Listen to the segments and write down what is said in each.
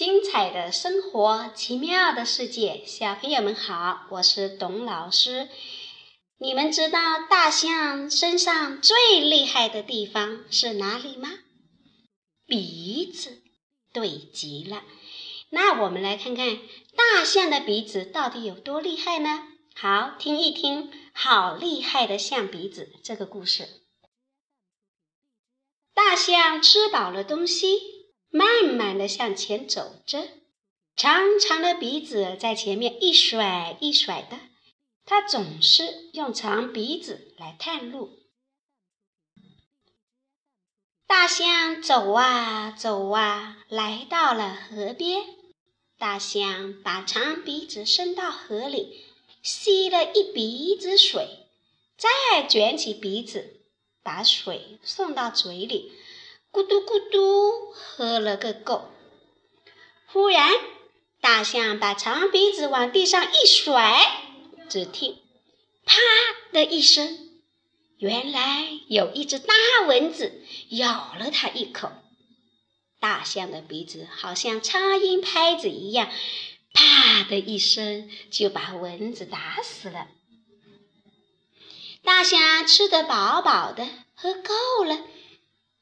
精彩的生活，奇妙的世界，小朋友们好，我是董老师。你们知道大象身上最厉害的地方是哪里吗？鼻子，对极了。那我们来看看大象的鼻子到底有多厉害呢？好，听一听，好厉害的象鼻子这个故事。大象吃饱了东西。慢慢的向前走着，长长的鼻子在前面一甩一甩的，它总是用长鼻子来探路。大象走啊走啊，来到了河边。大象把长鼻子伸到河里，吸了一鼻子水，再卷起鼻子，把水送到嘴里。咕嘟咕嘟，喝了个够。忽然，大象把长鼻子往地上一甩，只听“啪”的一声，原来有一只大蚊子咬了它一口。大象的鼻子好像苍蝇拍子一样，“啪”的一声就把蚊子打死了。大象吃得饱饱的，喝够了。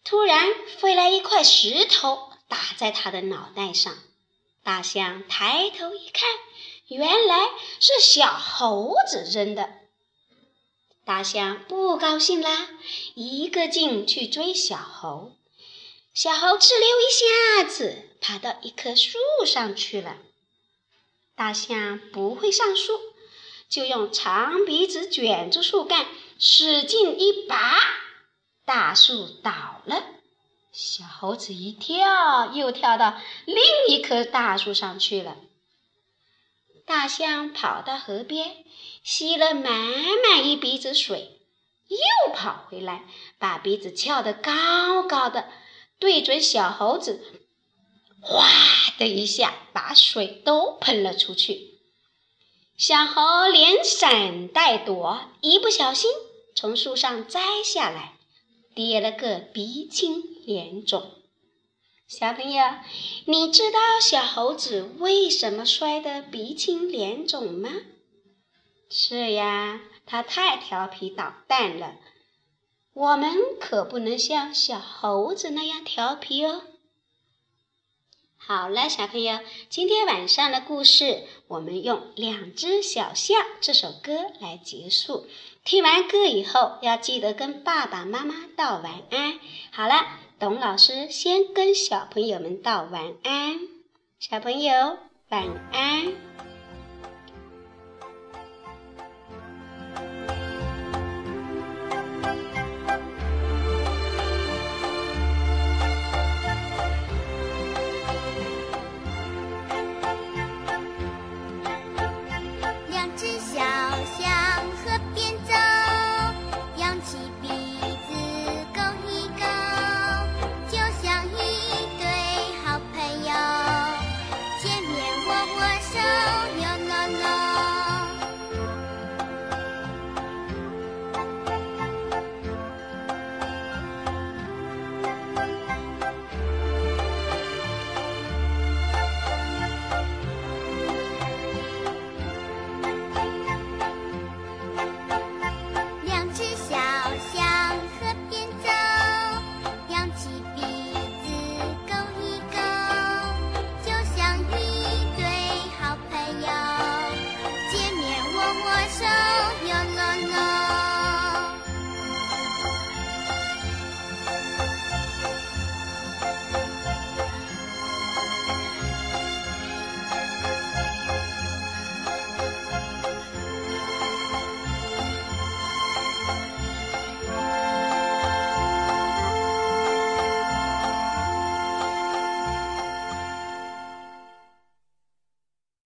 突然飞来一块石头，打在他的脑袋上。大象抬头一看，原来是小猴子扔的。大象不高兴啦，一个劲去追小猴。小猴哧溜一下子爬到一棵树上去了。大象不会上树，就用长鼻子卷住树干，使劲一拔。大树倒了，小猴子一跳，又跳到另一棵大树上去了。大象跑到河边，吸了满满一鼻子水，又跑回来，把鼻子翘得高高的，对准小猴子，哗的一下，把水都喷了出去。小猴连闪带躲，一不小心从树上摘下来。跌了个鼻青脸肿，小朋友，你知道小猴子为什么摔得鼻青脸肿吗？是呀，它太调皮捣蛋了。我们可不能像小猴子那样调皮哦。好了，小朋友，今天晚上的故事，我们用《两只小象》这首歌来结束。听完歌以后，要记得跟爸爸妈妈道晚安。好了，董老师先跟小朋友们道晚安，小朋友晚安。